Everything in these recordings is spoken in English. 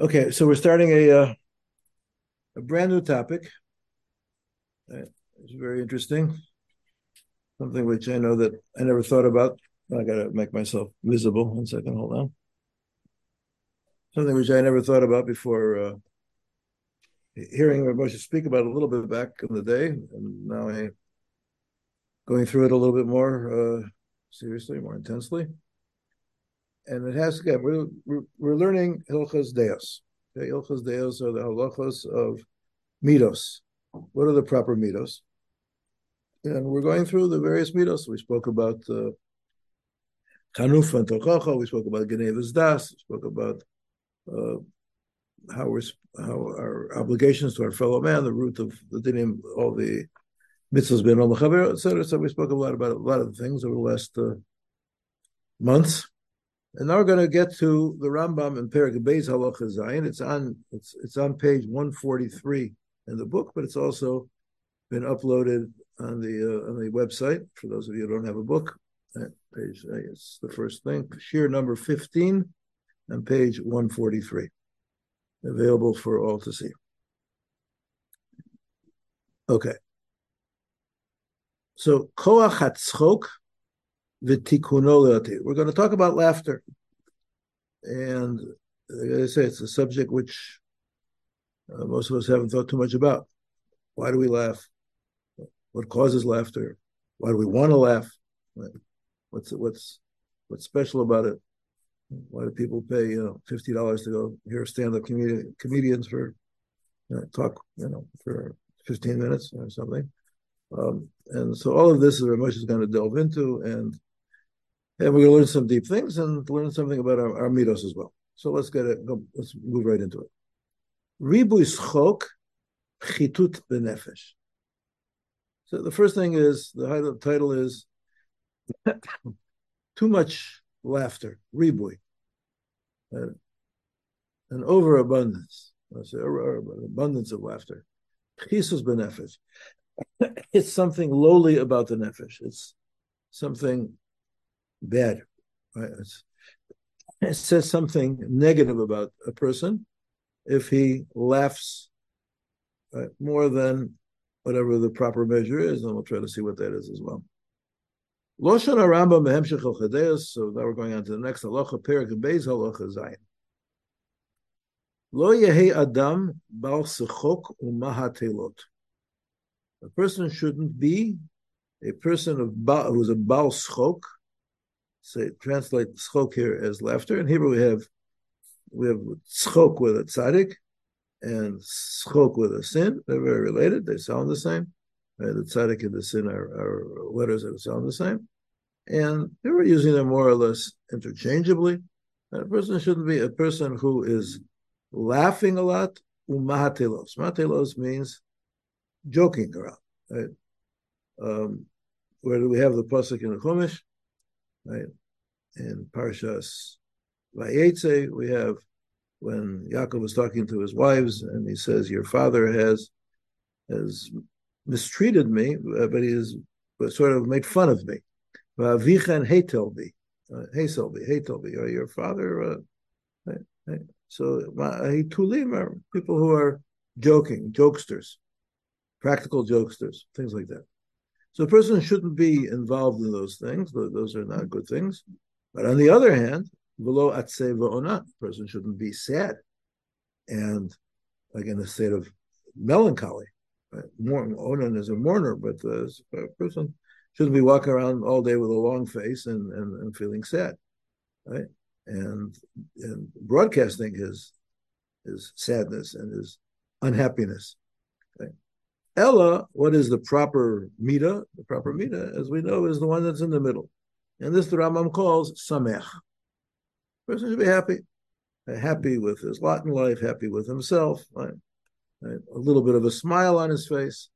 Okay, so we're starting a uh, a brand new topic. It's very interesting. Something which I know that I never thought about. I got to make myself visible. One second, hold on. Something which I never thought about before uh, hearing Moshe speak about a little bit back in the day, and now I going through it a little bit more uh, seriously, more intensely and it has again we're we're, we're learning hilchas deos. Okay, hilchas deos are the halachos of mitos. What are the proper mitos? And we're going through the various mitos. We spoke about uh, and Tochacha. We spoke about Genevas Das. We spoke about uh, how we're how our obligations to our fellow man, the root of the dinim, all the mitzvahs ben al etc. So we spoke a lot about a lot of things over the last uh, months. And now we're going to get to the Rambam in Perak Beis Halacha Zayin. It's on it's it's on page 143 in the book, but it's also been uploaded on the uh, on the website for those of you who don't have a book. That page it's the first thing. Shiur number 15 on page 143, available for all to see. Okay. So koach hatzchok we're going to talk about laughter. And like I say, it's a subject which uh, most of us haven't thought too much about. Why do we laugh? What causes laughter? Why do we want to laugh? What's what's what's special about it? Why do people pay you know fifty dollars to go hear stand-up comedian, comedians for you know, talk you know for fifteen minutes or something? Um, and so all of this is Ramesh is going to delve into, and and we're going to learn some deep things and learn something about our, our mitos as well. So let's get it. Go, let's move right into it. Ribu chok chitut benefesh. So the first thing is the title is too much laughter, ribui, uh, an overabundance. I say abundance of laughter. Chisus benefesh. It's something lowly about the nefesh. It's something bad. Right? it says something negative about a person if he laughs right, more than whatever the proper measure is, and we'll try to see what that is as well. Loshan Aramba Mehemshech al So now we're going on to the next halacha, Perik Beis halacha Zayin. Lo yehi adam bal sechok umahatelot. A person shouldn't be a person of who's a bal schok, say translate schok here as laughter. In Hebrew, we have we have schok with a tzaddik and schok with a sin. They're very related. They sound the same. The tzaddik and the sin are, are, letters that sound the same, and they were using them more or less interchangeably. And a person shouldn't be a person who is laughing a lot. Umahatelos. Mahatelos means joking around. Right? Um, where do we have the pasuk in the Chumash? Right? In Parshas Vayetze, we have when Yaakov was talking to his wives, and he says, "Your father has has mistreated me, uh, but he has sort of made fun of me." V'avichan hetelbi, heselbi, hetelbi, or your father. Uh, right. So tulim are people who are joking, jokesters, practical jokesters, things like that. So a person shouldn't be involved in those things. Those are not good things. But on the other hand, below atseva ona, a person shouldn't be sad and like in a state of melancholy. Right? Onan is a mourner, but a person shouldn't be walking around all day with a long face and, and, and feeling sad. Right? And and broadcasting his his sadness and his unhappiness. Ella, what is the proper mita? The proper mita, as we know, is the one that's in the middle. And this the Rambam calls samech. Person should be happy. Happy with his lot in life, happy with himself, right? Right? a little bit of a smile on his face.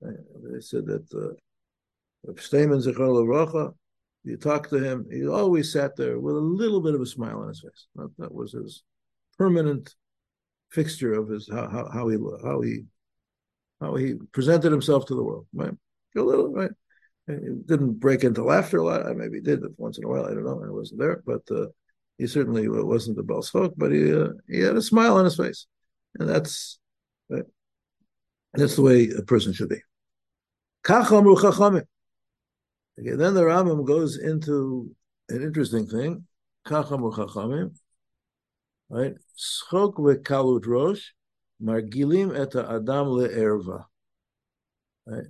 Right? They said that uh, Stamen Zechar you talk to him, he always sat there with a little bit of a smile on his face. That, that was his permanent fixture of his how, how, how he how he how he presented himself to the world. Right? A little, right? He didn't break into laughter a lot. I Maybe did once in a while. I don't know. I wasn't there, but uh, he certainly wasn't the Balschok, but he uh, he had a smile on his face, and that's uh, that's the way a person should be. Okay, then the Rambam goes into an interesting thing. Chachamim, right? Schok vekalut rosh, margilim et adam le'erva. Right?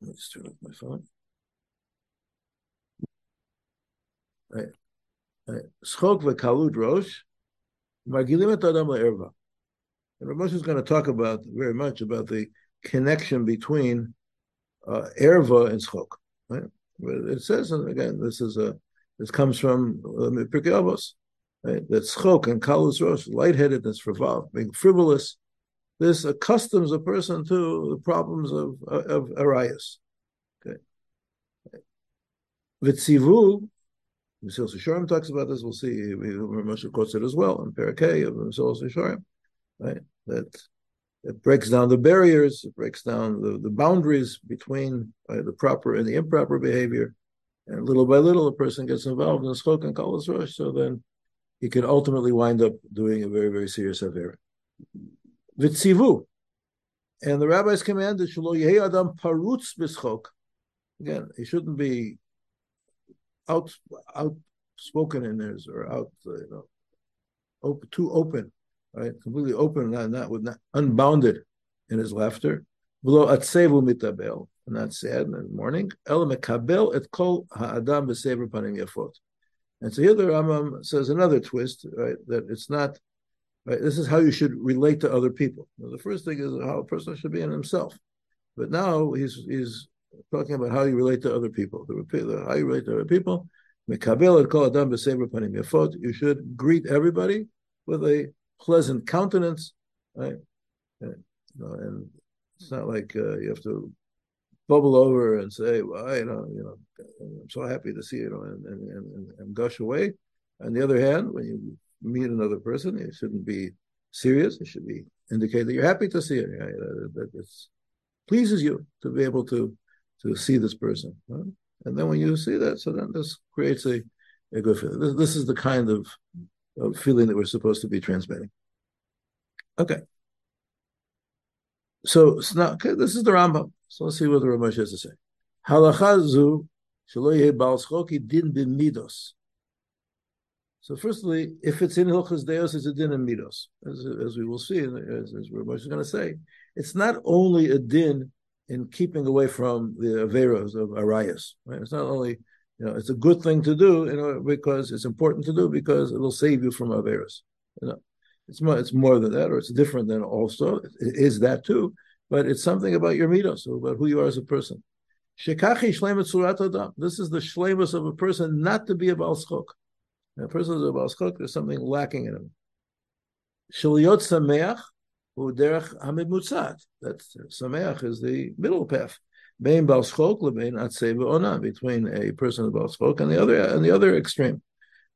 Let me turn off my phone. Right. Schok vekalut rosh, margilim et adam le'erva. And Ramosh is going to talk about very much about the connection between uh, erva and schok. Right? It says, and again, this is a this comes from uh, Pirkei Avos, right? Schok and kalus rosh, lightheadedness, frivolous, being frivolous. This accustoms a person to the problems of of arayas. Okay. Vitzivu, Mesilas Yesharim talks about this. We'll see. Moshe quotes it as well in Parakeh of Mesilas Yesharim, right? That it breaks down the barriers, it breaks down the, the boundaries between uh, the proper and the improper behavior. And little by little, a person gets involved in schok and kalas rosh, so then he can ultimately wind up doing a very, very serious affair. Vitzivu. And the rabbis commanded, Shalo Yehi Adam Parutz B'schok. Again, he shouldn't be out outspoken in his or out, uh, you know, open, too open, right? Completely open, not, not with not unbounded in his laughter. Below atsevu mitabel, and that's sad in the morning. El mekabel et kol ha'adam b'sever panim yafot. And so here the Rambam says another twist, right? That it's not, right? This is how you should relate to other people. Now, the first thing is how a person should be in himself, but now he's he's talking about how you relate to other people. The, how you relate to other people. You should greet everybody with a pleasant countenance, right? And, you know, and it's not like uh, you have to bubble over and say, "Well, you know, you know, I'm so happy to see you," know, and, and, and, and gush away. On the other hand, when you meet another person, you shouldn't be serious. It should be indicate that you're happy to see it. Right? That, that it pleases you to be able to to see this person. Right? And then when you see that, so then this creates a, a good feeling. This, this is the kind of, of feeling that we're supposed to be transmitting. Okay. So not okay, this is the Rambam. So let's see what the Ramesh has to say. Halacha zu shelo bal schoki din bin midos. So firstly, if it's in Hilchas Deos, it's a din in midos, as, as we will see, as, as Ramesh is going to say. It's not only a din in keeping away from the averos of arayas. Right? It's not only you know it's a good thing to do, you know, because it's important to do because it'll save you from averos. You know, it's more it's more than that, or it's different than also. It is that too, but it's something about your mitos, about who you are as a person. Shekachi surat adam. This is the shlemus of a person not to be a balschok. A person is a balschok. There's something lacking in him. Shaliot sameach uderech hamimutzat. That sameach is the middle path. Bein balschok lebein atzeva ona between a person of balschok and the other and the other extreme.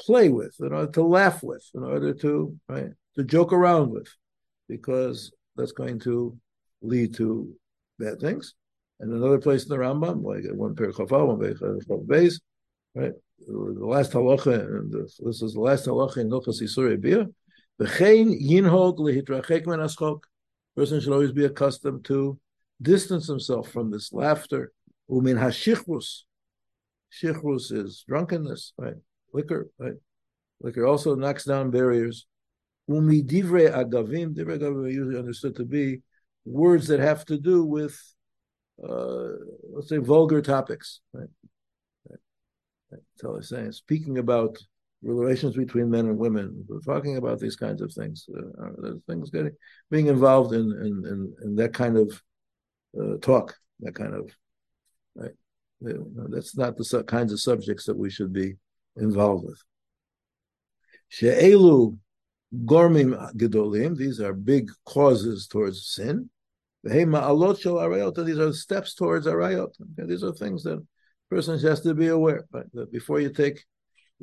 play with, in order to laugh with, in order to right to joke around with, because that's going to lead to bad things. And another place in the Rambam, like one pair of one pair of base, right? The last halacha, and this is the last halacha in Hilchas Yisur Bia. V'chein yinhog lehitrachek men aschok. Person should always be accustomed to distance himself from this laughter. Umin hashichrus. Shichrus is drunkenness, right? Liquor, right? Liquor also knocks down barriers. Umi divre agavim. Divre agavim are usually understood to be words that have to do with, uh, let's say, vulgar topics. Right? That's I'm saying. Speaking about relations between men and women, we're talking about these kinds of things. Uh, things getting being involved in in, in, in that kind of uh, talk, that kind of right. You know, that's not the su- kinds of subjects that we should be involved with. She'elu gormim gedolim. These are big causes towards sin. These are steps towards arayot. Okay, these are things that person has to be aware. Right? Before you take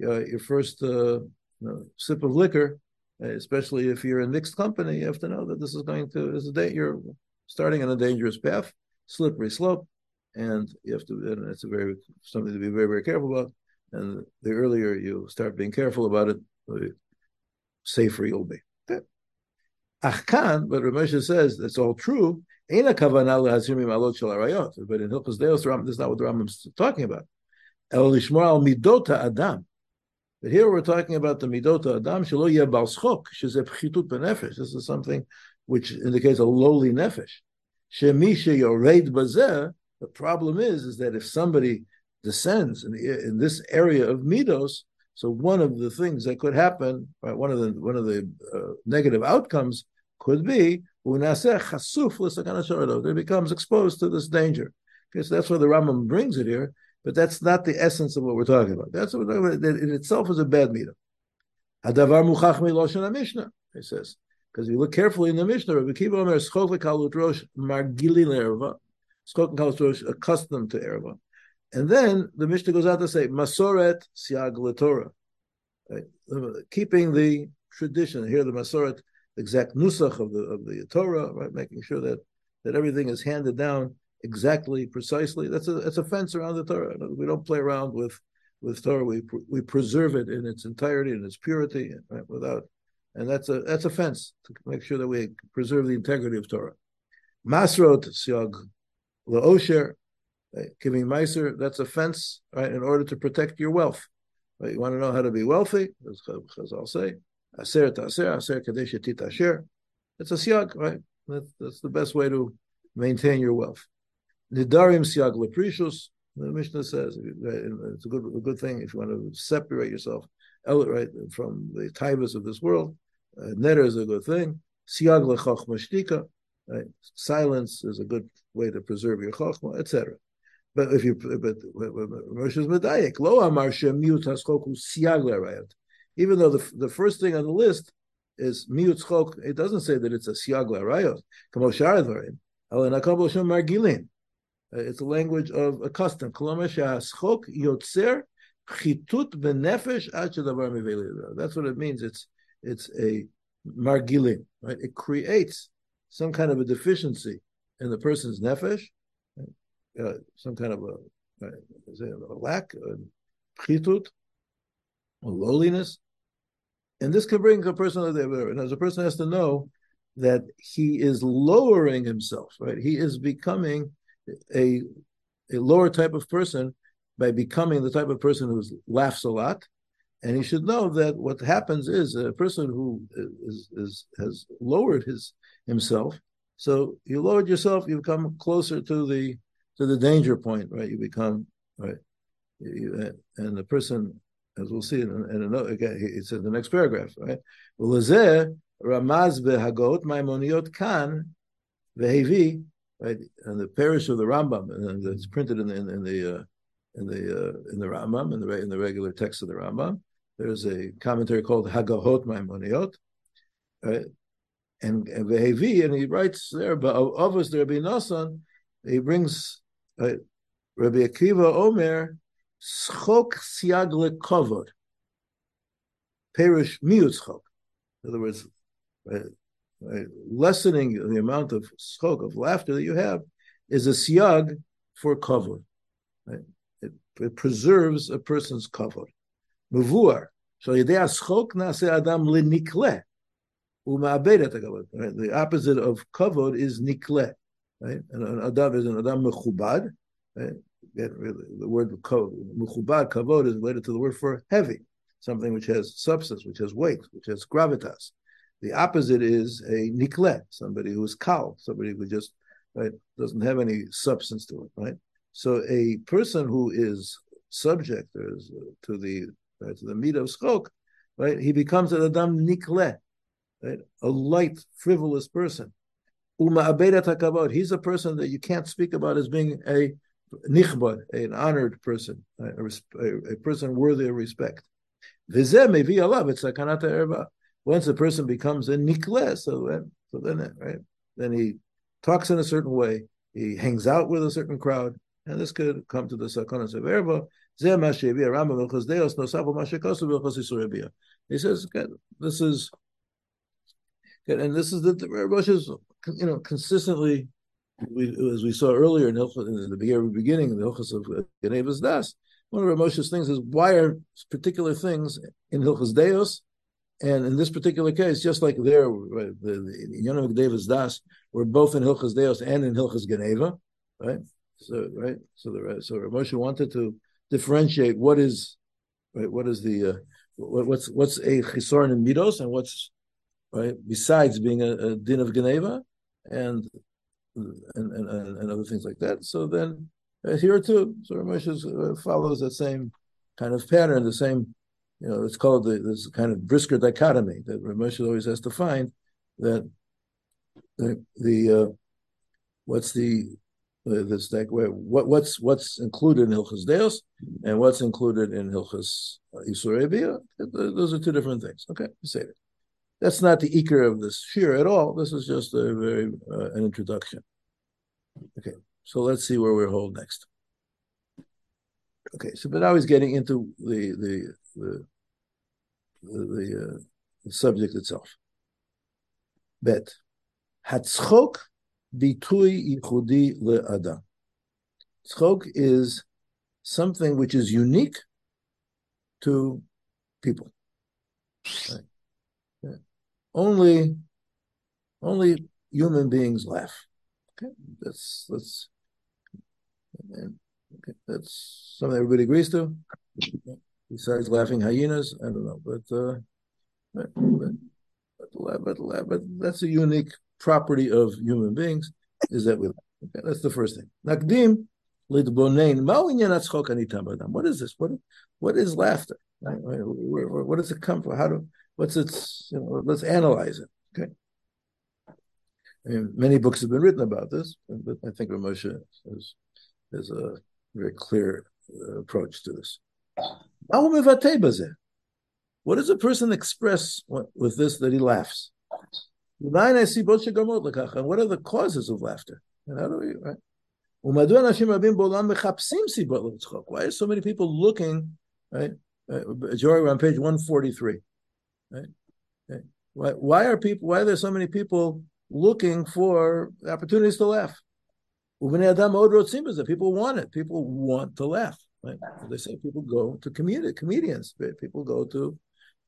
uh, your first uh, you know, sip of liquor, especially if you're in mixed company, you have to know that this is going to is a day you're starting on a dangerous path, slippery slope, and you have to. And it's a very something to be very very careful about. And the earlier you start being careful about it, the safer you'll be. Achkan, but Ramesha says that's all true. Ain't kavanah lehazimim alot shel arayot. But in Hilchos Deos, this is not what the Rambam's talking about. El lishmor al midota adam. But here we're talking about the midota adam shelo yeh bal schok, shezeh pchitut benefesh. This is something which indicates a lowly nefesh. Shemi sheyored bazeh. The problem is, is that if somebody descends in, the, in this area of midos, so one of the things that could happen, right, one of the one of the uh, negative outcomes could be it becomes exposed to this danger. Okay, so that's why the Rambam brings it here, but that's not the essence of what we're talking about. That's what we're talking about. it in itself is a bad midah. Hadavar muchach miloshen Mishnah. He says because if you look carefully in the Mishnah, Rabbi Kiva Omer schok lekalut rosh margili le'erva, schok lekalut rosh accustomed to erva, and then the Mishnah goes out to say masoret siag letorah, right? keeping the tradition. Here the masoret exact nusach of the of the Torah, right? Making sure that that everything is handed down exactly, precisely. That's a that's a fence around the Torah. We don't play around with with Torah. We we preserve it in its entirety and its purity, right? Without, and that's a that's a fence to make sure that we preserve the integrity of Torah. Masrot siag giving meiser. That's a fence, right? In order to protect your wealth. Right? You want to know how to be wealthy, as Chazal say, Aser taser, aser kadesh titasher. It's a siag, right? That, that's the best way to maintain your wealth. Nidarim siag leprishus. The Mishnah says it's a good a good thing if you want to separate yourself right from the taivas of this world. Uh, netter is a good thing. Siag lechachma shtika. Right? Silence is a good way to preserve your chachma, etc. But if you but Rosh Medayik, lo amar shemiut haskoku siag lerayot even though the, the first thing on the list is miut chok, it doesn't say that it's a siag la'rayot. margilin. Uh, it's a language of a custom. yotzer chitut benefesh achadavar miveli. That's what it means. It's it's a margilin, right? It creates some kind of a deficiency in the person's nefesh, uh, some kind of a, uh, a lack, uh, a chitut, a lowliness. And this can bring a person to the and as a person has to know that he is lowering himself, right? He is becoming a a lower type of person by becoming the type of person who laughs a lot. And he should know that what happens is a person who is, is has lowered his himself. So you lowered yourself, You've come closer to the to the danger point, right? You become right, you, and the person as we'll see in, in another again, it's in the next paragraph, right? Ramaz behagot maimoniot kan vehevi, right? And the parish of the Rambam, and it's printed in the in, in the uh, in the uh, in the Rambam in the in the regular text of the Rambam. There's a commentary called Hagahot Maimoniot, right? And, and and he writes there, but of us Rabbi Nassan, he brings right, Rabbi Akiva Omer schok siag lekovod. Perish miut schok. In other words, right, right, lessening the amount of schok, of laughter that you have, is a siag for kovod. Right? It, it, preserves a person's kovod. Muvuar. So yedei schok nase adam le lenikle. Right? The opposite of kavod is nikle. Right? And an adam is an adam mechubad. Right? the word muchubad kavod is related to the word for heavy, something which has substance, which has weight, which has gravitas. The opposite is a nikle, somebody who is kal, somebody who just right doesn't have any substance to it, right? So a person who is subject is, uh, to the right, to the meat of skok, right? He becomes an adam nikle, right? A light, frivolous person. He's a person that you can't speak about as being a nichbad, an honored person, a, a, a person worthy of respect. Once a person becomes a nikle, so then, so then, right, then he talks in a certain way, he hangs out with a certain crowd, and this could come to the sakonas of erva. He says, okay, this is, okay, and this is the, the you know, consistently, we, as we saw earlier in, in the very beginning, in the Hilchas of Geneva's Das, one of Ramosha's things is why are particular things in Hilchas Deos, and in this particular case, just like there, the, the Yonah Davis Das were both in Hilchas Deos and in Hilchas Geneva, right? So, right, so the so Ramosha wanted to differentiate what is, right, what is the uh, what, what's what's a chisorin in midos and what's right besides being a, a din of Geneva and and, and and other things like that. So then uh, here too, so Ramesh uh, follows the same kind of pattern, the same, you know, it's called the, this kind of brisker dichotomy that Ramesh always has to find that the the uh, what's the uh, this like what what's what's included in Hilchas Deos and what's included in Hilchas Yisurebia. Those are two different things. Okay, say it. That's not the ikar of this shir at all. This is just a very uh, an introduction. Okay, so let's see where we're hold next. Okay, so but now he's getting into the the the the, the, uh, the subject itself. Bet hatzchok bitui yichudi le'adam. Tzchok is something which is unique to people. Right? Only, only human beings laugh. Okay, that's that's okay, that's something everybody agrees to. Besides laughing hyenas, I don't know, but uh, but, but, but, but, but that's a unique property of human beings is that we laugh. Okay, that's the first thing. Nakdim What is this? What what is laughter? Right? Where, where, what does it come from? How do what's its? You know, let's analyze it. Okay. I mean, many books have been written about this, but I think Ramosha has, has a very clear uh, approach to this. What does a person express with this that he laughs? And what are the causes of laughter? And how do we, right? Why are so many people looking, right? Uh, Jory, on page 143. Right? right? Why, why are people, why are there so many people looking for opportunities to laugh? people want it. People want to laugh. Right? They say people go to comedians. comedians. People go to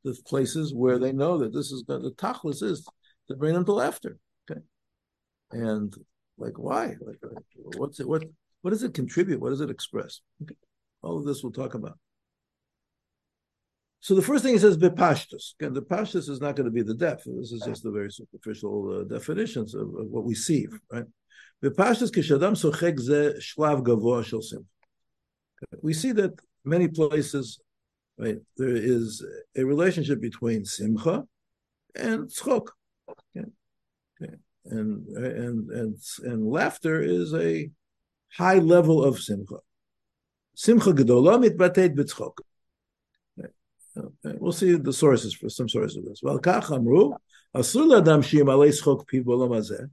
the places where they know that this is the tachlis is to bring them to laughter. Okay, and like why? Like what's it? What what does it contribute? What does it express? Okay. All of this we'll talk about. So the first thing he says, bepashtus. Again, the pashtus is not going to be the depth. This is just the very superficial uh, definitions of, of, what we see, right? Bepashtus kishadam sochek ze shlav gavoa shel We see that many places, right? There is a relationship between simcha and tzchok. Okay. okay. And, and and and laughter is a high level of simcha. Simcha gedola mitbatet b'tzchok. Okay. We'll see the sources for some sources of this. Well, kach amru, asur ladam shimalei schok piv b'olam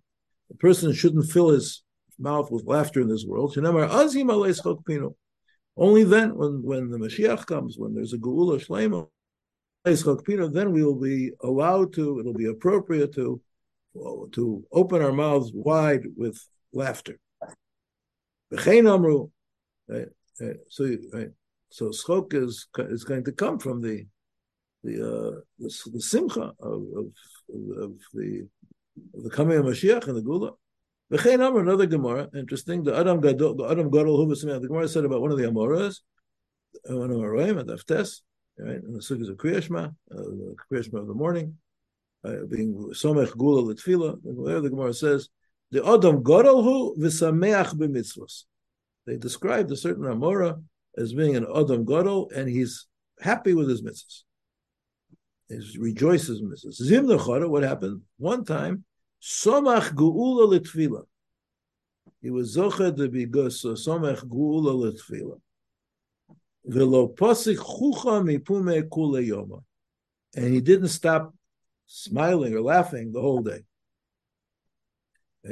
A person shouldn't fill his mouth with laughter in this world. Only then, when, when the Mashiach comes, when there's a geula shlema, then we will be allowed to, it'll be appropriate to, to open our mouths wide with laughter. Right, so, right, so schok is is going to come from the the uh, the, the simcha of, of, of the of the coming of Mashiach and the Gula. V'chein Amr, another Gemara, interesting. The Adam Gadol, the Adam Gadol was the Gemara said about one of the Amoras, uh, one of Amoraim at Aftes, right, in the Sukkot of Kriyashma, uh, the Kriyashma of the morning, uh, being Somech Gula Litfila. There the Gemara says, the Adam Gadol who v'sameach b'mitzvos. They described a certain Amora as being an Adam Gadol, and he's happy with his mitzvahs. He rejoices in mitzvahs. Zim what happened? One time, Somach Geula Litvila. He was Zocher to be so Somach Geula Litvila. Velo Posik Chucha Mipume Kule Yoma. And he didn't stop smiling or laughing the whole day.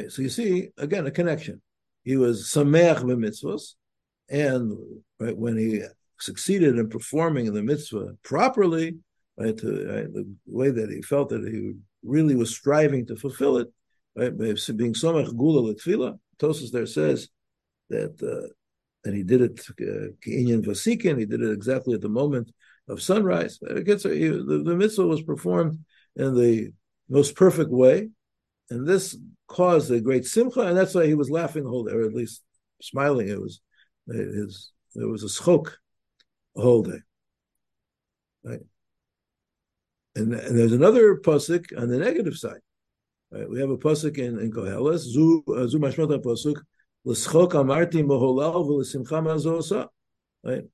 So you see again a connection. He was sameach b'mitzvos, and right, when he succeeded in performing the mitzvah properly, right, to, right, the way that he felt that he really was striving to fulfill it, right, being somech gula l'tfila, Tosfos there says that uh, and he did it uh, inyan vasikin, he did it exactly at the moment of sunrise. It gets the, the mitzvah was performed in the most perfect way, and this caused a great simcha, and that's why he was laughing the whole day, or at least smiling. It was his there was a schok the whole day. Right. And, and there's another pasuk on the negative side. Right? We have a pasuk in, in Koheles, zu uh, zu mashmat pasuk, l'schok amarti moholal mazosa. Right?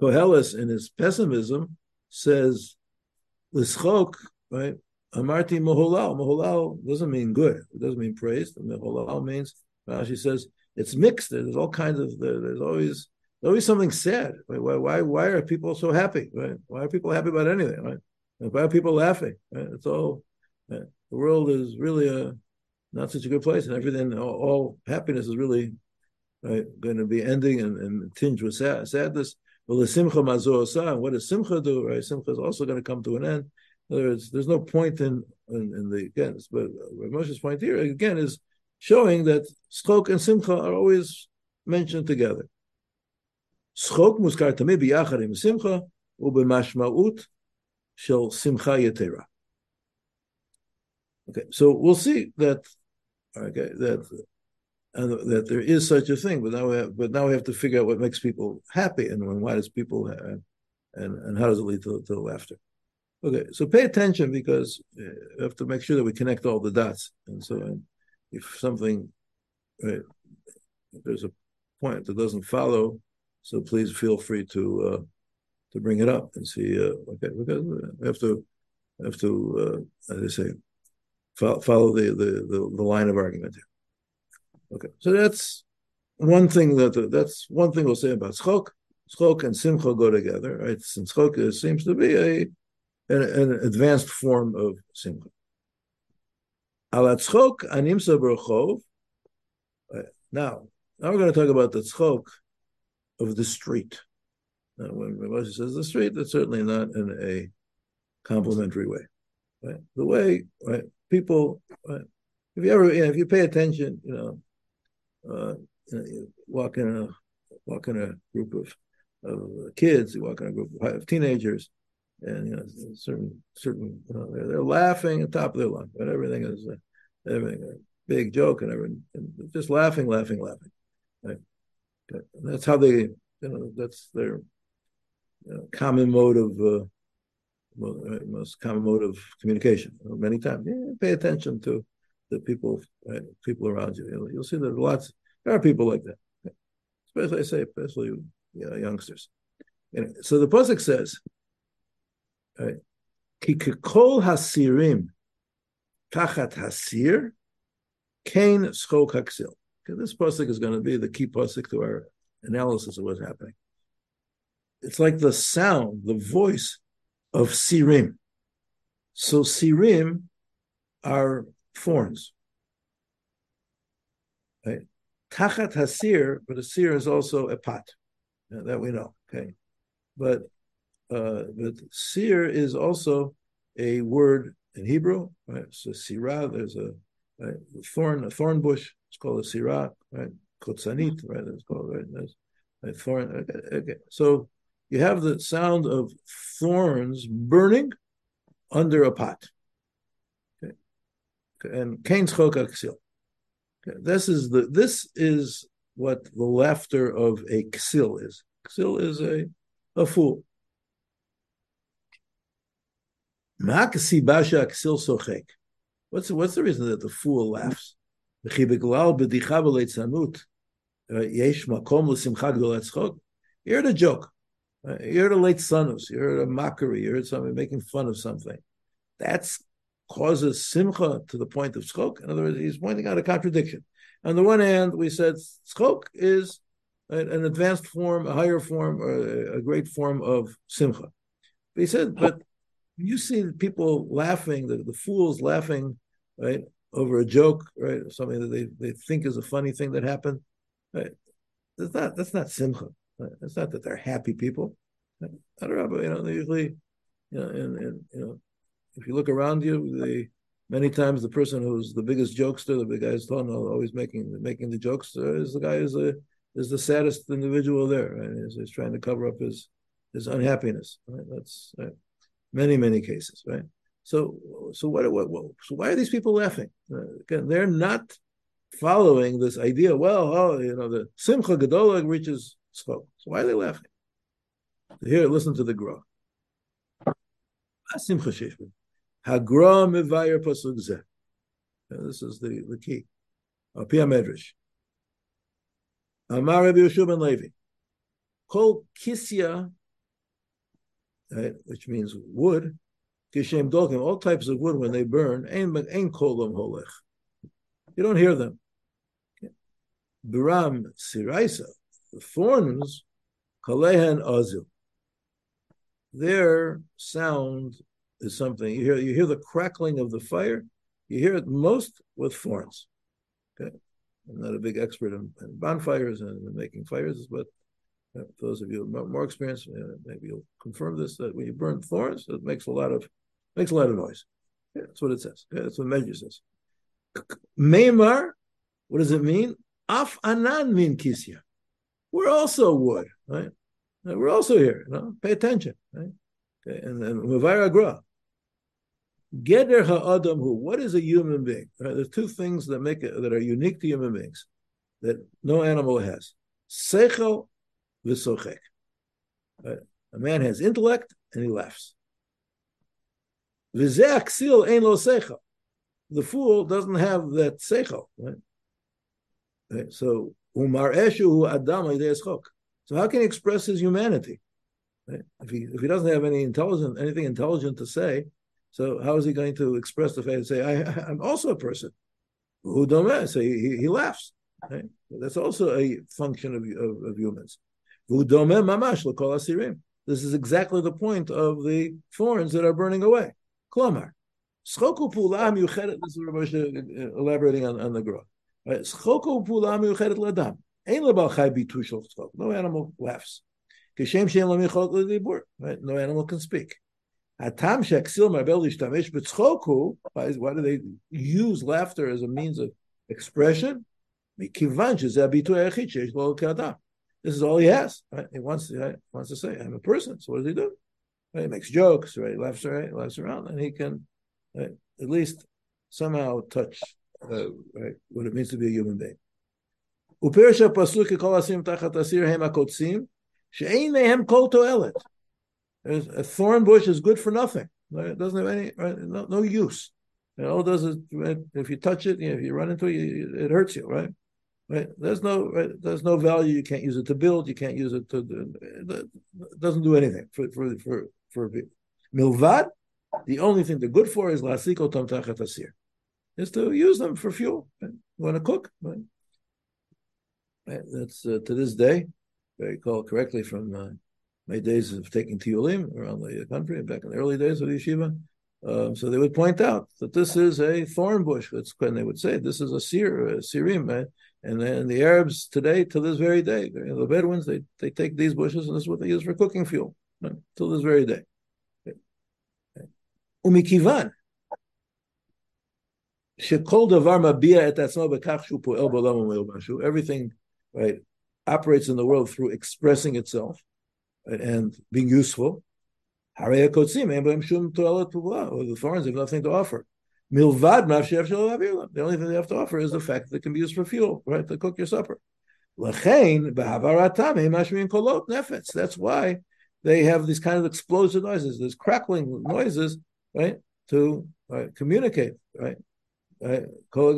Koheles in his pessimism says l'schok, right? Amarti moholal. Moholal doesn't mean good. It doesn't mean praise. Moholal means, Rashi says, it's mixed. There's all kinds of, there's always there's always something sad. Why, why, why are people so happy? Right? Why are people happy about anything? Right? why are people laughing? Right? It's all right? the world is really a not such a good place, and everything, all, all happiness is really right, going to be ending and, and tinged with sad, sadness. Well, the simcha mazosa, what does simcha do? Right, simcha is also going to come to an end. In other words, there's no point in in, in the again, but Moshe's point here again is showing that schok and simcha are always mentioned together. Schok muskar tamid biyachad im simcha ubemashmaut shel simcha yetera. Okay, so we'll see that. Okay, that and that there is such a thing, but now we have, but now we have to figure out what makes people happy and when, why does people and and how does it lead to, to laughter. Okay, so pay attention because uh, we have to make sure that we connect all the dots. And so, if something, if there's a point that doesn't follow, so please feel free to uh, to bring it up and see. Uh, okay, because we have to have to, uh, as I say, follow, follow the, the, the the line of argument here. Okay, so that's one thing that that's one thing we'll say about schok. Schok and simcha go together, right? Since schok seems to be a an, an advanced form of simcha. Alat schok animsa berchov. Now, now we're going to talk about the tzchok of the street. Now, when Moshe says the street, that's certainly not in a complimentary way. Right? The way right, people, right, if you ever, you know, if you pay attention, you know, uh, you, know, you walk in a walk in a group of, of kids, you walk in a group of teenagers, and you know, certain certain, you know, they're, they're laughing at the top of their lungs, but everything is uh, everything a big joke and everything, and just laughing, laughing, laughing. Right? And that's how they, you know, that's their you know, common mode of uh, most common mode of communication. Many times, yeah, pay attention to the people, right, people around you. You'll, you'll see there are lots. There are people like that, especially I say, especially you know, youngsters. Anyway, so the pasuk says, "Kikol hasirim tachat hasir, kain schok haksil." Okay, this pasuk is going to be the key pasuk to our analysis of what's happening. It's like the sound, the voice of sirim. So sirim are thorns. Right? Tachat hasir, but a seer is also a pot that we know. Okay, but uh, but seer is also a word in Hebrew. Right? So sirah, there's a, right? a thorn, a thorn bush. It's called a sirah, right? Kotzanit, right? It's called right. A thorn. Okay. okay. So you have the sound of thorns burning under a pot. Okay. And Cain's chokak Okay. This is the this is what the laughter of a ksil is. Ksil is a, a fool. What's what's the reason that the fool laughs? You heard a joke. You heard a leitzanus. You heard a mockery. You heard somebody making fun of something. That causes simcha to the point of schok. In other words, he's pointing out a contradiction. On the one hand, we said schok is an advanced form, a higher form, uh, a great form of simcha. But he said, but you see people laughing, the, the fools laughing, right, over a joke, right, something that they, they think is a funny thing that happened, right? That's not that's not simcha. Right? It's not that they're happy people. I don't know, but you know, they usually, you know, and, and you know, if you look around you, they many times the person who's the biggest jokester, the big guy is always making making the jokes, uh, is the guy is a is the saddest individual there, right? He's, he's trying to cover up his his unhappiness. Right? That's right? Many many cases, right? So so what, what, what so why are these people laughing? Uh, again, they're not following this idea. Well, oh, you know, the simcha gedola reaches schok. So why are they laughing? Here, listen to the gra. Simcha mevayer pasuk zeh. This is the, the key. Pia Medrash. Amar Rabbi Yeshua ben Levi. Kol kisya, right, which means wood, kishem dolkim, all types of wood when they burn, ain kolam holech. You don't hear them. Biram siraisa, the thorns, kalehen azil. Their sound is something you hear. You hear the crackling of the fire. You hear it most with thorns. Okay, I'm not a big expert in, in bonfires and in making fires, but for those of you more, more experienced, uh, maybe you'll confirm this that when you burn thorns, it makes a lot of makes a lot of noise. Yeah, that's what it says. Yeah, that's what Medrash says. Meimar, what does it mean? Af anan min kisya. We're also wood, right? We're also here. You know? Pay attention, right? And then Mavara Gra. Geder ha'adam hu. What is a human being? Right? There's two things that make it that are unique to human beings that no animal has: seichel v'sochek. A man has intellect and he laughs. V'zeh ein lo. The fool doesn't have that seichel. So umar eshu adam. So how can he express his humanity? Right? If he if he doesn't have any intelligent anything intelligent to say, so how is he going to express the fact and say, I, am also a person? Who don't So he, he laughs. Right? That's also a function of, of, of humans. This is exactly the point of the thorns that are burning away. Klomar. This is uh, uh, elaborating on, on the growth. Right? No animal laughs. Right? No animal can speak. Why do they use laughter as a means of expression? This is all he has. Right? He wants to, right? wants to say, "I'm a person." So what does he do? Right? He makes jokes. Right? He laughs. Right? laughs around, and he can right? at least somehow touch uh, right? what it means to be a human being. ופרש הפסוק ככל השים תחת הסיר הם הקוצים, שאין מהם כל תועלת a thorn bush is good for nothing. It doesn't have any right, no, no use. And all it does is right, if you touch it, you know, if you run into it, you, it hurts you, right? Right? There's no right, there's no value. You can't use it to build. You can't use it to. It doesn't do anything for for for for milvad. The only thing they're good for is lasiko tachat is to use them for fuel. Right? You want to cook, right? right? That's uh, to this day, I recall correctly from. Uh, my days of taking tiyulim around the country, back in the early days of yeshiva. Um, so they would point out that this is a thorn bush. That's when they would say this is a sir, a sirim, and then the Arabs today, to this very day, you know, the Bedouins they they take these bushes and this is what they use for cooking fuel you till this very day. Umikivan. Everything, right, operates in the world through expressing itself and being useful. The thorns have nothing to offer. The only thing they have to offer is the fact that it can be used for fuel, right? To cook your supper. That's why they have these kind of explosive noises, these crackling noises, right? To right, communicate, right? That's how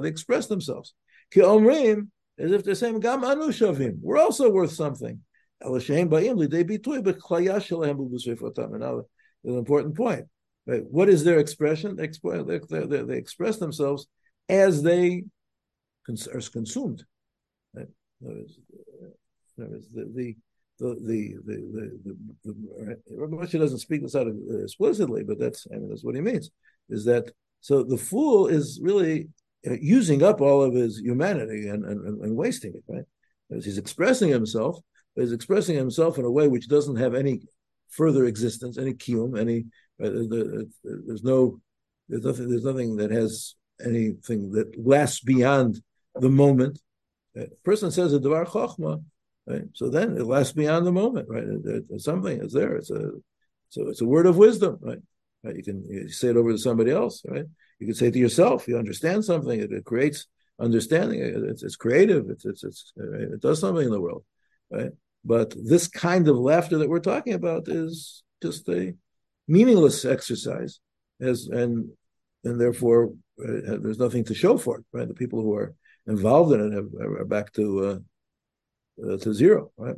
they express themselves as if they're saying, we're also worth something. Now, there's an important point. Right? What is their expression? They, they, they, express themselves as they cons- are consumed. Right? The, the, the the the the, the, the Moshe doesn't speak this out explicitly, but that's I mean that's what he means. Is that so? The fool is really uh, using up all of his humanity and and, and wasting it, right? He's expressing himself, he's expressing himself in a way which doesn't have any further existence, any kiyum, any uh, there's no there's nothing there's nothing that has anything that lasts beyond the moment. A person says a devar chokhmah, right? So then it lasts beyond the moment, right? It, it, something is there. It's a so it's a word of wisdom, right? right? You can you say it over to somebody else, right? You can say it to yourself. You understand something. It, it creates understanding. It's, it's creative. It's, it's, it's it does something in the world, right? But this kind of laughter that we're talking about is just a meaningless exercise, as and and therefore uh, there's nothing to show for it. Right, the people who are involved in it have, are back to uh, uh, to zero. Right.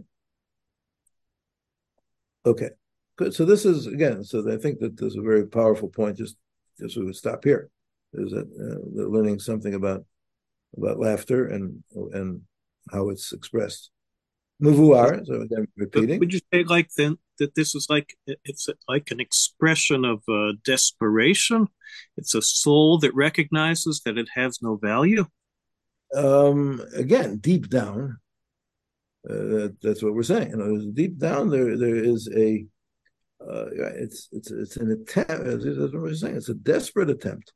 Okay, good. So this is again. So I think that this is a very powerful point. Just just we would stop here. Is that uh, learning something about about laughter and and how it's expressed. Muvuar, so again, repeating. Would you say like then that this is like it's like an expression of uh, desperation? It's a soul that recognizes that it has no value. Um, again, deep down, uh, that's what we're saying. You know, deep down there there is a uh, it's it's it's an attempt. That's what we're saying. It's a desperate attempt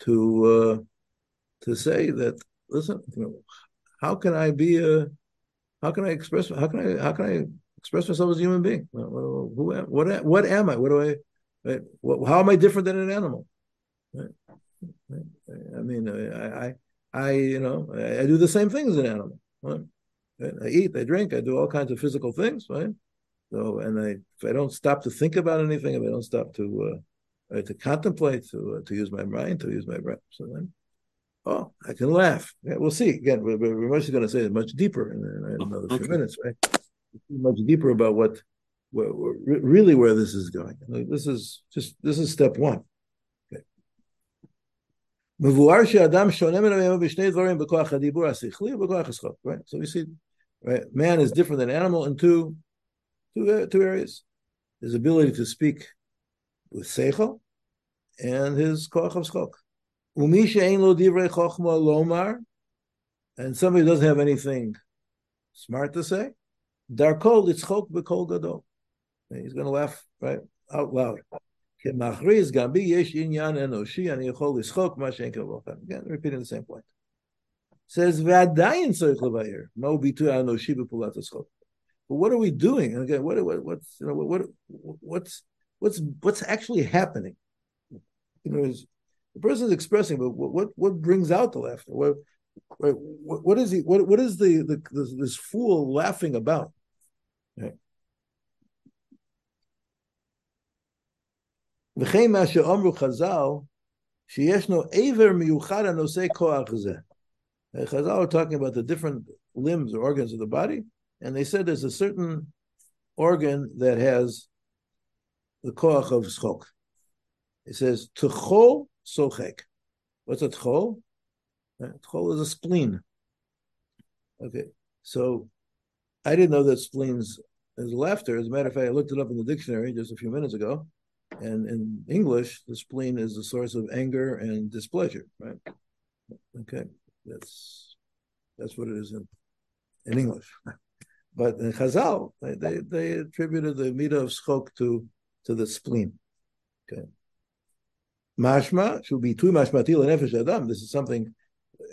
to uh, to say that listen, you know, how can I be a how can I express? How can I? How can I express myself as a human being? Who, what, what am I? What do I? Right? What, how am I different than an animal? Right? I mean, I, I, I, you know, I, I, do the same thing as an animal. Right? I eat, I drink, I do all kinds of physical things, right? So, and I, if I don't stop to think about anything, if I don't stop to, uh, to contemplate, to, uh, to use my mind, to use my breath, so then oh, I can laugh. Yeah, we'll see. Again, we're, we're going to say it much deeper in, in another okay. few minutes, right? Much deeper about what, really where this is going. This is just this is step one. Okay. Right? So we see, right? Man is different than animal in two, two, uh, two areas: his ability to speak with seichel and his koach of schok. Umisha ein lo divrei chokhma lomar, and somebody doesn't have anything smart to say, darkol itzchok bekol gadol. He's going to laugh right out loud. Again, repeating the same point. Says v'adayin tzorich levayer mo bitu anoshi b'pulat eschok. But what are we doing? Again, what, what what's you know what what's what's what's actually happening? You know, the person is expressing, but what what, what brings out the laughter? What, what, what is he? What what is the, the this, this fool laughing about? Right. וכן מה שאומרו חז"ל, שישנו עבר מיוחד הנושא כוח זה. Chazal are talking about the different limbs or organs of the body, and they said there's a certain organ that has the koach of schok. It says, Tuchol sochek. What's a tchol? Uh, tchol is a spleen. Okay, so I didn't know that spleens is laughter. As a matter of fact, I looked it up in the dictionary just a few minutes ago, and in English, the spleen is the source of anger and displeasure. Right? Okay, that's that's what it is in in English. But in Chazal, they, they, they attributed the midah of schok to to the spleen. Okay. Mashma should be tu mashmatil nefesh adam. This is something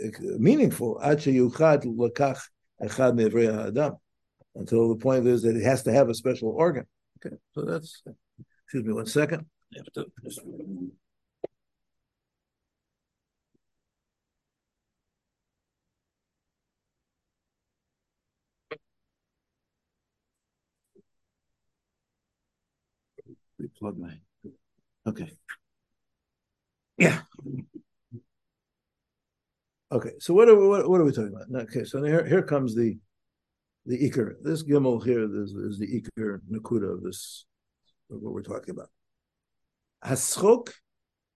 uh, meaningful. Ad sheyuchad lakach echad mevrei adam. Until the point is that it has to have a special organ. Okay, so that's. Excuse me one second. Plug my. Okay. Yeah. Okay, so what are we, what, what, are we talking about? Okay, so here here comes the the ikar. This gimel here is, is the ikar nakuda of this of what we're talking about. Haschok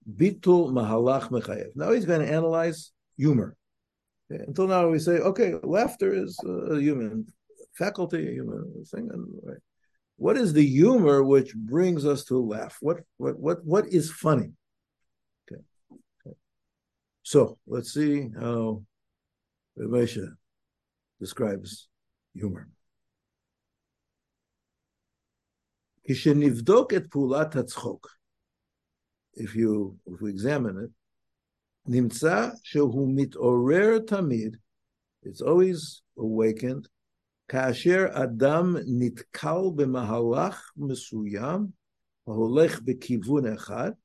bitul mahalach mechayev. Now he's going to analyze humor. Okay, until now we say, okay, laughter is a human faculty, a human thing. What is the humor which brings us to laugh? What what what what is funny? So let's see how Ramesha describes humor. Kishenivdok et pulat hatzchok. If you if we examine it, nimtza shehu mitorer tamid. It's always awakened. Kasher adam nitkal b'mahalach mesuyam, ha'olech b'kivun echad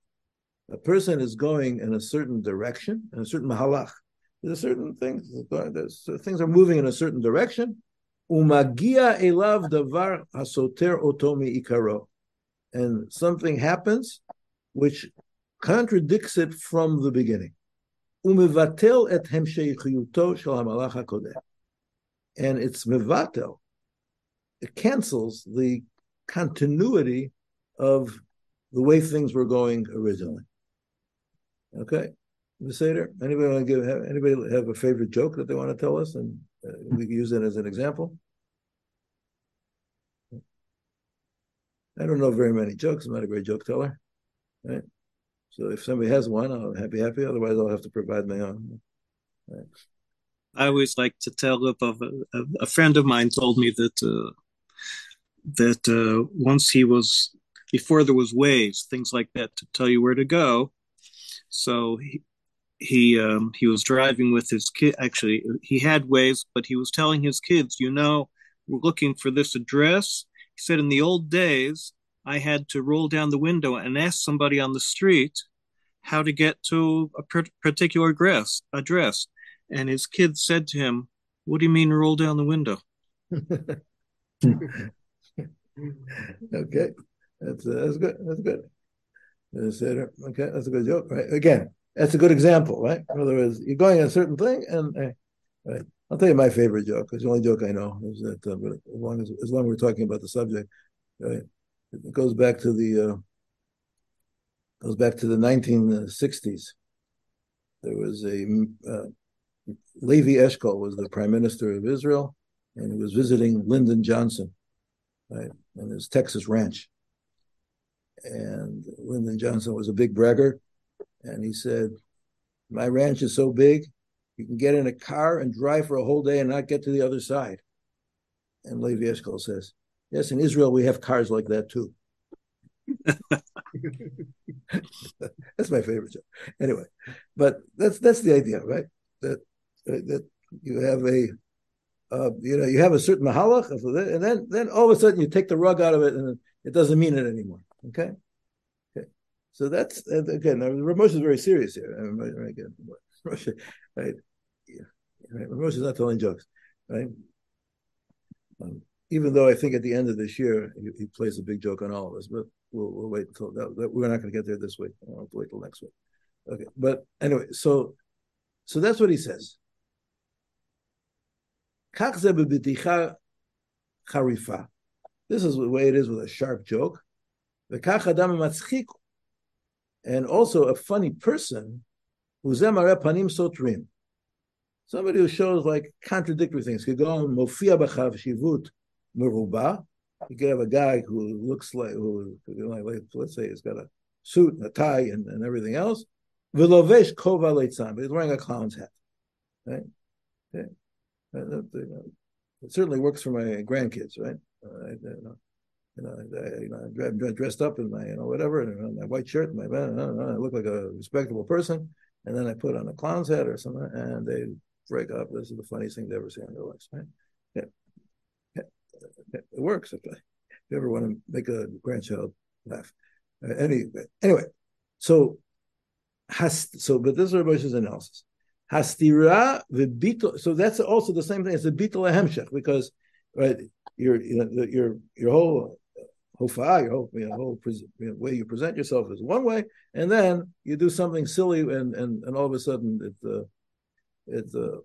a person is going in a certain direction, in a certain mahalach. There's a certain things, there's, things are moving in a certain direction. Umagia elav davar hasoter otomi ikaro. And something happens which contradicts it from the beginning. Umivatel et hemsheichiyuto shel hamalach hakodeh. And it's mevatel. It cancels the continuity of the way things were going originally. Okay, Seder. Anybody want to give? Have, anybody have a favorite joke that they want to tell us, and uh, we can use it as an example? I don't know very many jokes. I'm not a great joke teller. Right? So if somebody has one, I'll be happy. Otherwise, I'll have to provide my own. I always like to tell of a, a, a friend of mine told me that uh, that uh, once he was before there was Waze things like that to tell you where to go. So he he um, he was driving with his kid. Actually, he had Waze, but he was telling his kids, you know, we're looking for this address. He said in the old days I had to roll down the window and ask somebody on the street how to get to a particular address. address. And his kid said to him, What do you mean roll down the window? okay. That's, uh, that's good. That's good. Okay, that's a good joke, right? Again, that's a good example, right? In other words, you're going a certain thing, and uh, right. I'll tell you my favorite joke. It's the only joke I know. Is that uh, as long as as long as we're talking about the subject, right? It goes back to the uh, goes back to the 1960s. There was a uh, Levi Eshkol was the prime minister of Israel, and he was visiting Lyndon Johnson, right, on his Texas ranch. And Lyndon Johnson was a big bragger, and he said, "My ranch is so big, you can get in a car and drive for a whole day and not get to the other side." And Levi Eshkol says, Yes, in Israel we have cars like that too. that's my favorite joke. Anyway, but that's that's the idea, right? That that you have a uh, you know you have a certain mahalach, and then then all of a sudden you take the rug out of it, and it doesn't mean it anymore. Okay, okay. So that's again, Ramosh is very serious here. Right, right. Yeah, right. Ramosh is not telling jokes, right? Um, even though I think at the end of this year he, he plays a big joke on all of us, but we'll, we'll wait until that, that, we're not going to get there this week. I'll wait till next week. Okay, but anyway, so so that's what he says. This is the way it is with a sharp joke. And also a funny person who's panim sotrim. Somebody who shows like contradictory things. Could go on mofia b'chav shivut meruba. You could have a guy who looks like who, like, let's say, he's got a suit and a tie and, and everything else. Vilovesh kova leitzan, but he's wearing a clown's hat. Right? It certainly works for my grandkids, right? Uh, you know, you know, I, you know, I'm dressed up in my, you know, whatever, and my white shirt, and my, I, I look like a respectable person, and then I put on a clown's hat or something, and they break up. This is the funniest thing they ever see in their lives, right? Yeah it works if, you ever want to make a grandchild laugh. Uh, any, anyway, so has so but this is Rabbi's analysis. Hastira v'bitol. So that's also the same thing as the bitol hemshech because right your you know your your whole hofa, your whole, you know, whole you know, way you present yourself is one way, and then you do something silly, and and and all of a sudden it uh, it uh,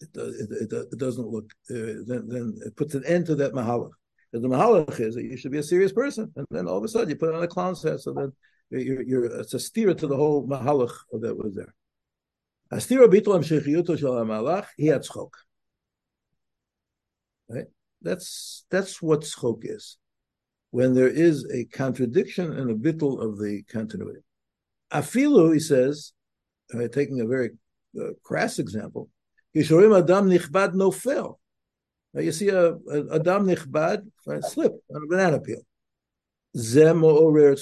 it, it, it, it doesn't look, uh, then, then it puts an end to that mahalach. The mahalach is that you should be a serious person, and then all of a sudden you put on a clown set, so then you're, you're it's a steer to the whole mahalach that was there. Astira bitol amshechiyuto shel hamalach atzchok. Right? That's that's what schok is. When there is a contradiction and a bittul of the continuity. Afilu, he says, uh, taking a very uh, crass example, Yishorim Adam Nichbad Nofel. Now you see a, a Adam Nichbad slip on a banana peel. Zem or.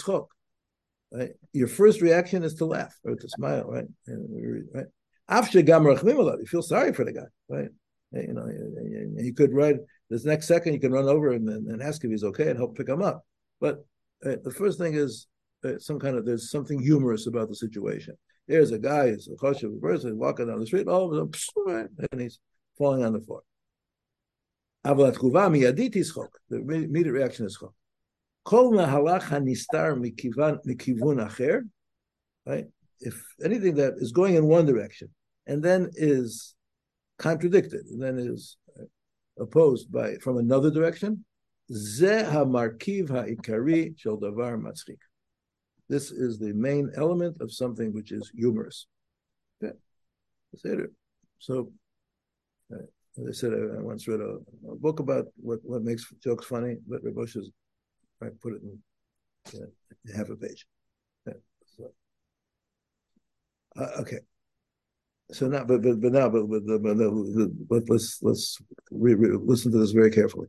Right? Your first reaction is to laugh or to smile, right? Right? You feel sorry for the guy, right? You know, you could write this next second. You can run over and, and ask if he's okay and help pick him up. But uh, the first thing is uh, some kind of there's something humorous about the situation. There's a guy, he's a choshev person walking down the street, all of a sudden, and he's falling on the floor. The immediate reaction is chok. Kol right? If anything that is going in one direction and then is contradicted and then is opposed by from another direction, ze shel davar. This is the main element of something which is humorous. Okay. So, uh, as I said, I, once read a, a, book about what, what makes jokes funny, but Rabosh has I put it in uh, half a page. Yeah, so. uh, okay. So now, but but, but now, but, but, but, but let's let's re, re, listen to this very carefully.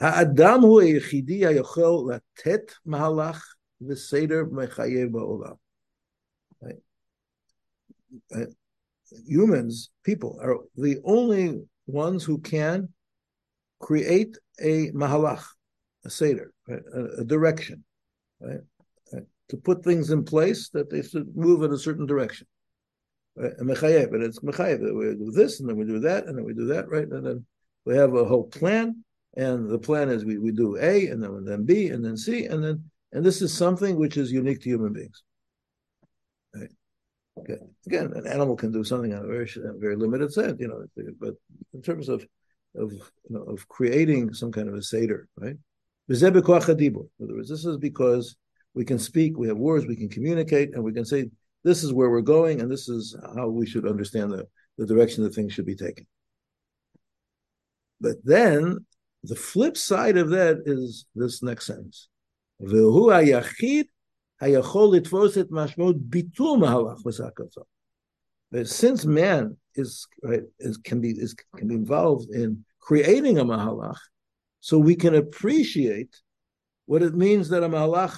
האדם הוא היחידי היכול לתת מהלך וסדר מחייב בעולם. Humans, people, are the only ones who can create a mahalach, a seder, right? a, a, direction, right? right? To put things in place that they should move in a certain direction. And mechayev, but it's mechayev. We do this, and then we do that, and then we do that, right? And then we have a whole plan, and the plan is we, we do A, and then then B, and then C, and then and this is something which is unique to human beings. Right? Okay. Again, an animal can do something on a very, very limited set, you know, but in terms of of you know, of creating some kind of a seder, right? In other words, this is because we can speak, we have words, we can communicate, and we can say this is where we're going, and this is how we should understand the, the direction the things should be taken. But then the flip side of that is this next sentence. But since man is, right, is can be is, can be involved in creating a mahalach, so we can appreciate what it means that a mahalach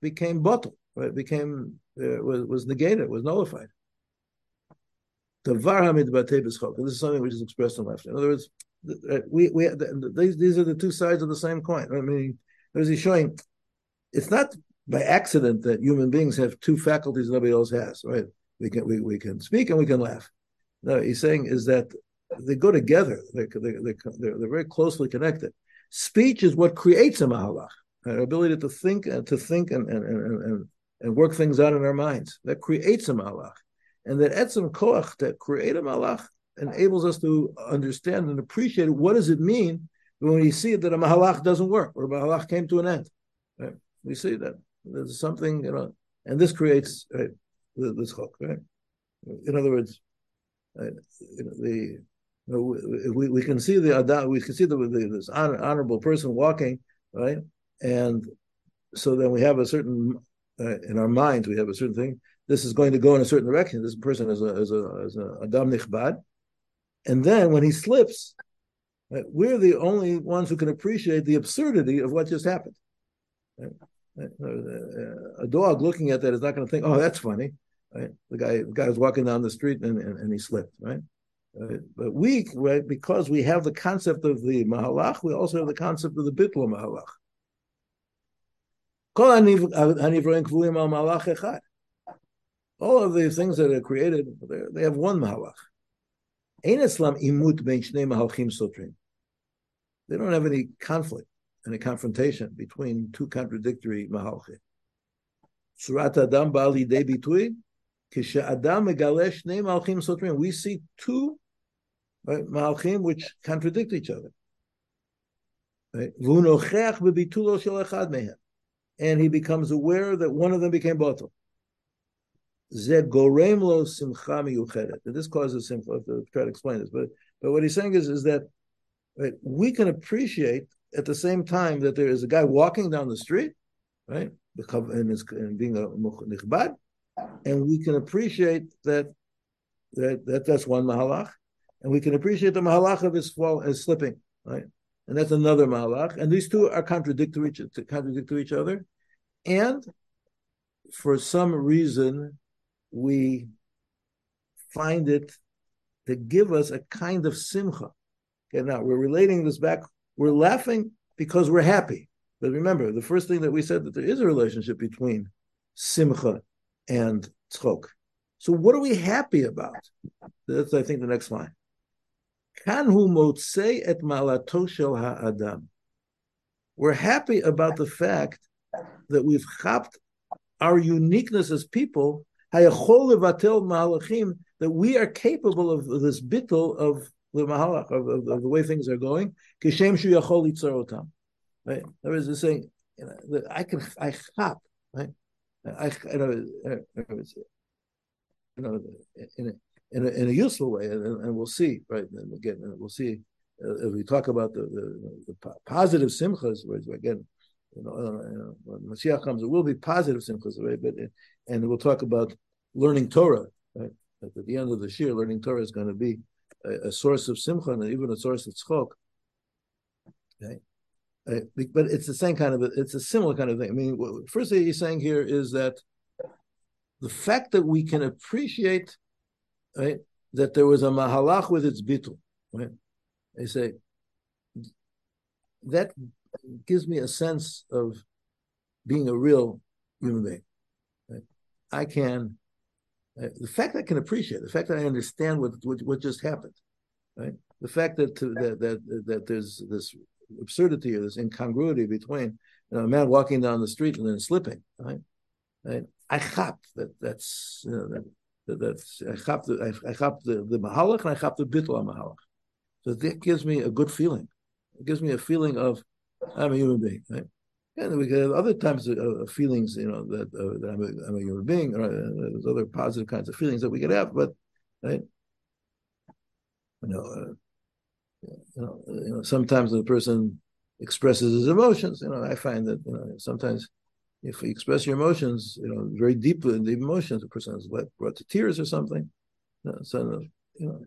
became bottled right? Became uh, was, was negated, was nullified. This is something which is expressed in left. In other words, we we these these are the two sides of the same coin. I mean, there's he showing it's not by accident that human beings have two faculties nobody else has, right? We can we, we can speak and we can laugh. No, he's saying is that they go together. They're, they're, they're, they're very closely connected. Speech is what creates a mahalach, our ability to think and to think and, and, and, and, and work things out in our minds. That creates a malach. And that etzem koach, that create a malach, enables us to understand and appreciate what does it mean when we see that a malach doesn't work or a mahalach came to an end. Right? We see that there's something, you know, and this creates right, this chok, right? In other words, right, you know, the you know, we, we can see the we can see the, the this honor, honorable person walking, right? And so then we have a certain uh, in our minds we have a certain thing. This is going to go in a certain direction. This person is a is a is a adam nichbad, and then when he slips, right, we're the only ones who can appreciate the absurdity of what just happened. Right? a dog looking at that is not going to think, "Oh, that's funny." Right? The guy, the guy was walking down the street and, and, and he slipped. Right? Uh, but we, right, because we have the concept of the mahalach, we also have the concept of the bitla mahalach. All of the things that are created, they have one mahalach. They don't have any conflict and a confrontation between two contradictory. Surat Adam Bali De Bitui, Kisha Adam Megalesh Ne Malchim Sotrim. We see two uh, right, Malchim which contradict each other. And he becomes aware that one of them became bottle. This causes simcha. To try to explain this, but but what he's saying is is that right? We can appreciate at the same time that there is a guy walking down the street, right? And, being a nichbad, and we can appreciate that that, that that's one mahalach, and we can appreciate the mahalach of his fall his slipping, right? And that's another mahalach, and these two are contradictory to contradict to each other, and for some reason we find it to give us a kind of simcha. Okay, now we're relating this back. We're laughing because we're happy. But remember, the first thing that we said that there is a relationship between simcha and tzchok. So what are we happy about? That's I think the next line. Kanhu motzei et malato shel ha'adam. We're happy about the fact that we've chapped our uniqueness as people, that we are capable of this bittul of the mahalach, of, of, of, the way things are going. Kishem Right? There is a saying, you know, I can, I chap, right? I, you know, you know, in a, in a, in a useful way, and, and we'll see, right? And again, we'll see uh, if we talk about the, the, the positive simchas, whereas again, you know, uh, you know, when Mashiach comes, it will be positive simchas, right? But and we'll talk about learning Torah. Right? At the end of the year, learning Torah is going to be a, a, source of simcha and even a source of tzchok. Okay. Uh, but it's the same kind of it's a similar kind of thing. I mean, first thing he's saying here is that the fact that we can appreciate right that there was a mahalach with its bitul, right? They say that gives me a sense of being a real human being. Right? I can, uh, the fact that I can appreciate, the fact that I understand what what, what just happened, right? The fact that, that that that there's this absurdity or this incongruity between you know, a man walking down the street and then slipping, right? right? I chap that that's you know, that, that's I chap the I, I chap the the mahalach and I chap the bittul mahalach. So that gives me a good feeling. It gives me a feeling of I'm a human being, right? And we have other types of, feelings, you know, that, uh, that I'm, a, I'm, a, human being, or uh, there's other positive kinds of feelings that we could have, but, right? You know, uh, you know, you know, sometimes the person expresses his emotions. You know, I find that you know sometimes if you express your emotions, you know, very deeply in the emotions, the person is brought to tears or something. You know, so you know,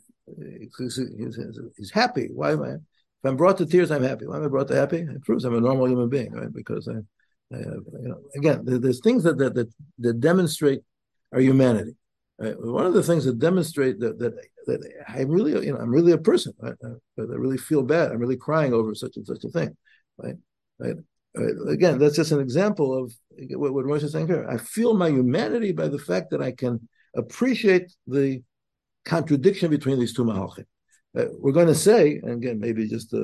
he's, he's, he's happy. Why am I? If I'm brought to tears, I'm happy. Why am I brought to happy? It proves I'm a normal human being, right? Because I, I have, you know, again, there's things that, that that that demonstrate our humanity. Right? One of the things that demonstrate that that that I really, you know, I'm really a person. Right? I, I really feel bad. I'm really crying over such and such a thing. Right? right? Again, that's just an example of what, what Rosh is saying here. I feel my humanity by the fact that I can appreciate the contradiction between these two mahalchim. Uh, we're going to say, and again, maybe just uh,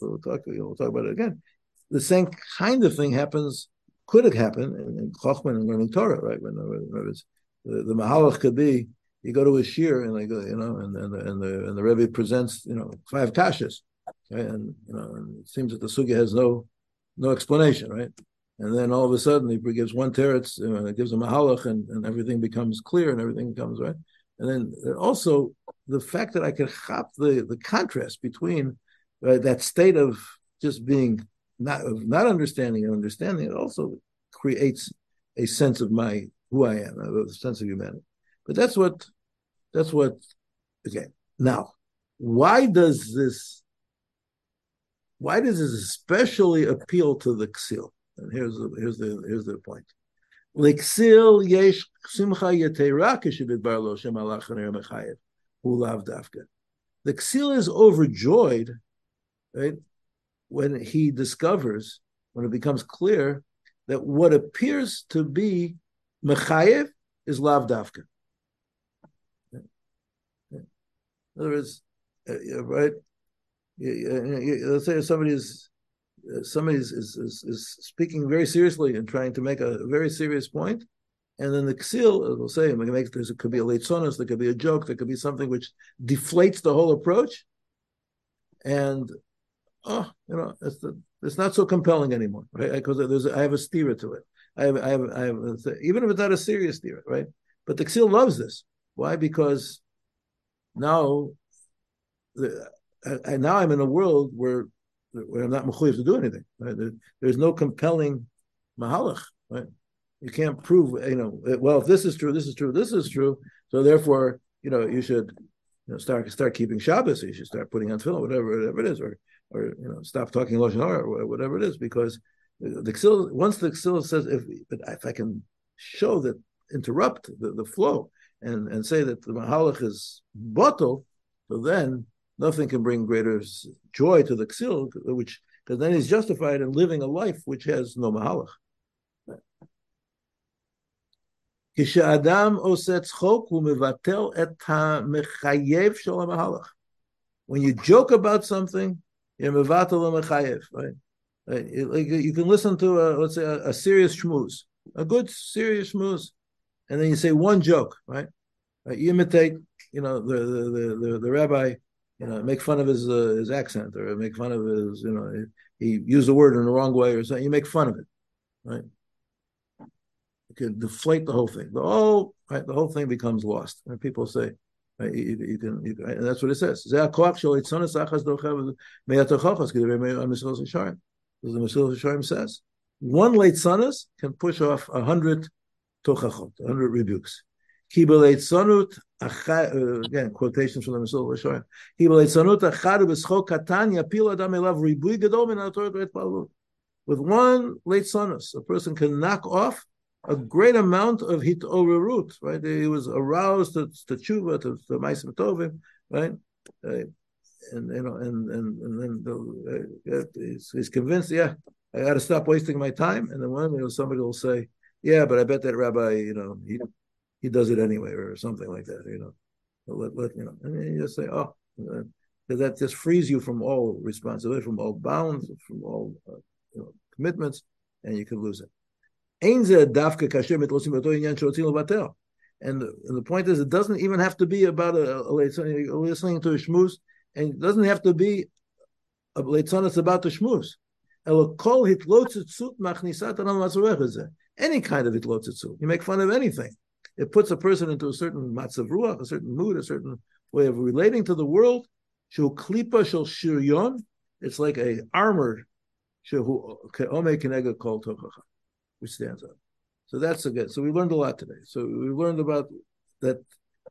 we'll talk, we'll talk about it again. The same kind of thing happens, could have happened in, in Chochman and learning Torah, right? When, when the, the Mahalach could be, you go to a shiur and they go, you know, and, and, the, and the and the Rebbe presents, you know, five kashas, right? and you know, and it seems that the sugya has no no explanation, right? And then all of a sudden he gives one teretz, it gives him a mahalach, and, and everything becomes clear and everything becomes right. And then also the fact that I can chop the, the contrast between uh, that state of just being not of not understanding and understanding, it also creates a sense of my who I am, a sense of humanity. But that's what that's what okay. Now, why does this why does this especially appeal to the ksil? And here's the here's the here's the point. L'ksil yesh simcha yetera k'shebidbar lo shem alach mechayev ulav dafka. The ksil is overjoyed, right, when he discovers, when it becomes clear that what appears to be mechayev is lav dafka. In other words, uh, right? Let's say somebody is Uh, somebody is, is, is, speaking very seriously and trying to make a very serious point, and then the ksil will say, make, there's, it could be a leitzanus, there could be a joke, there could be something which deflates the whole approach, and oh, you know, it's, the, it's not so compelling anymore, right? Because there's I have a steer to it. I have, I have, I have even if it's not a serious steer, right? But the ksil loves this. Why? Because now the, and now I'm in a world where I'm not mechuyev to do anything. Right? There, there's no compelling mahalach. Right? You can't prove, you know, well, if this is true, this is true, this is true. So therefore, you know, you should you know, start start keeping Shabbos. You should start putting on tefillin, whatever, whatever it is, or or you know, stop talking lashon hara, or whatever it is, because the Ksil, once the Ksil says, if if I can show that interrupt the, the flow and and say that the mahalach is bottle, so then nothing can bring greater joy to the Ksil, which because then he's justified in living a life which has no mahalach. כשאדם עושה צחוק, הוא מבטל את המחייב של המהלך. When you joke about something, you're מבטל המחייב, right? Like you can listen to a, let's say a, a serious schmooze, a good serious schmooze, and then you say one joke, right? right? You imitate, you know, the, the the, the rabbi, you know, make fun of his uh, his accent or make fun of his, you know, he, used a word in the wrong way or something. You make fun of it, right? You can deflate the whole thing. The whole right, the whole thing becomes lost. And people say, right, you, you, can, you, and that's what it says. The says one leitzanus can push off a hundred tochachot, a hundred rebukes. Kibeleit again quotations from the b'schok katan yapil adam elav ribui gadol min With one leitzanus, a person can knock off a great amount of hitorerut, right? He was aroused to, to tshuva, to, to ma'asim tovim, right? Uh, and you know, and and, and then the, uh, he's, he's, convinced, yeah, I got to stop wasting my time. And then one, you know, somebody will say, yeah, but I bet that rabbi, you know, he he does it anyway, or something like that, you know. Let, let you know, and then you just say, oh, uh, that just frees you from all responsibility, from all bounds, from all uh, you know, commitments, and you can lose it. And the, and the point is, it doesn't even have to be about a, a, listening to a shmuz, and it doesn't have to be a leitzon about the shmuz. Any kind of hitlotzitzu. You make fun of anything. It puts a person into a certain matzav ruach, a certain mood, a certain way of relating to the world. Klipa shel shiryon. It's like a armor. Shehu ke'ome kenega which stands up. So that's again. So we learned a lot today. So we learned about that.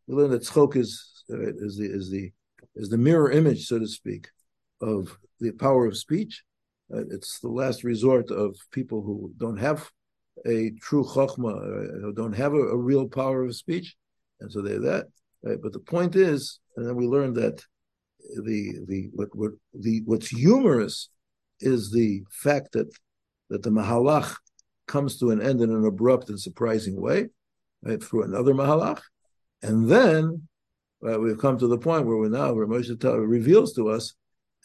We learned that tzchok is is the is the is the mirror image, so to speak, of the power of speech. Uh, it's the last resort of people who don't have a true chokhmah, uh, who don't have a, a, real power of speech, and so they're that. Right? But the point is, and then we learned that the the what what the what's humorous is the fact that that the mahalach comes to an end in an abrupt and surprising way, right, through another mahalach. And then right, we've come to the point where we're now, where Moshe reveals to us,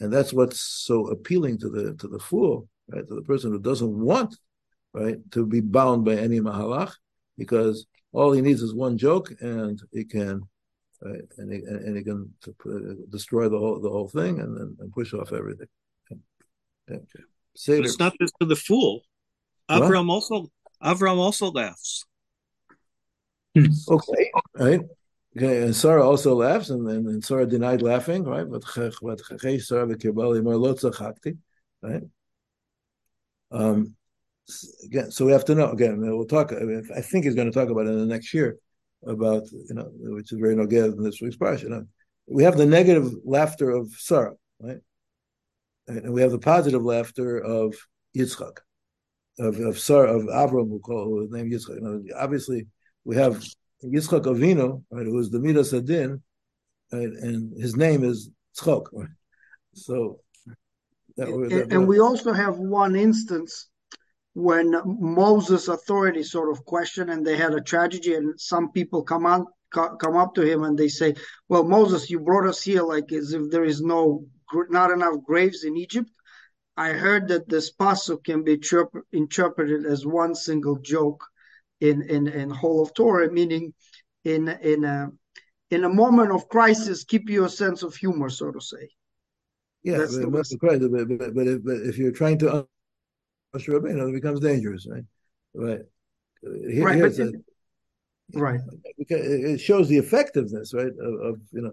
and that's what's so appealing to the to the fool, right, to the person who doesn't want, right, to be bound by any mahalach, because all he needs is one joke, and he can, right, and he and he can destroy the whole the whole thing, and then and push off everything. Okay. It's not just for the fool. Avram also Avram also laughs. Okay, right. Okay, and Sarah also laughs, and then and Sarah denied laughing, right? But Sarah right? Um, again, so we have to know again. We'll talk. I, mean, I think he's going to talk about it in the next year about you know, which is very noged in this week's parsha. You know, we have the negative laughter of Sarah, right? And we have the positive laughter of Yitzchak of of Sar of Avram, who call his name Yitzchak. You know, obviously, we have Yitzchak Avinu, right, who is the Midas Adin, right, and his name is Tzchok. Right? So, that, that, and we also have one instance when Moses' authority sort of questioned, and they had a tragedy, and some people come on come up to him and they say, "Well, Moses, you brought us here like as if there is no not enough graves in Egypt." I heard that this pasuk can be interpreted as one single joke in in in whole of Torah, meaning in in a in a moment of crisis, keep your sense of humor, so to say. Yeah, but, but, but, but, if, but if you're trying to Moshe Rabbeinu, it becomes dangerous, right? Right. Here, right. But, a, right. It shows the effectiveness, right, of, of you know,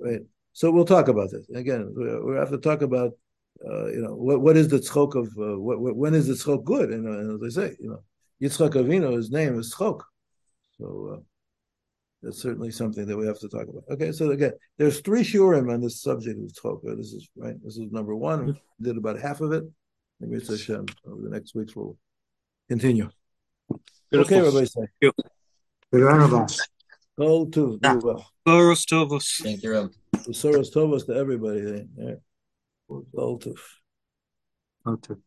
right. So we'll talk about this again. We have to talk about uh, you know what what is the tzchok of uh, what, when is the tzchok good? And, and, as I say, you know, Yitzchak Avinu, his name is tzchok. So uh, that's certainly something that we have to talk about. Okay, so again, there's three shiurim on this subject of tzchok. This is right. This is number one. We did about half of it. Maybe it's Hashem. Over the next weeks we'll continue. Beautiful. Okay, Rabbi say. All to yeah. well. Soros Tovos. Thank you, Rabbi. Soros Tovos to everybody. Yeah. All to. All to.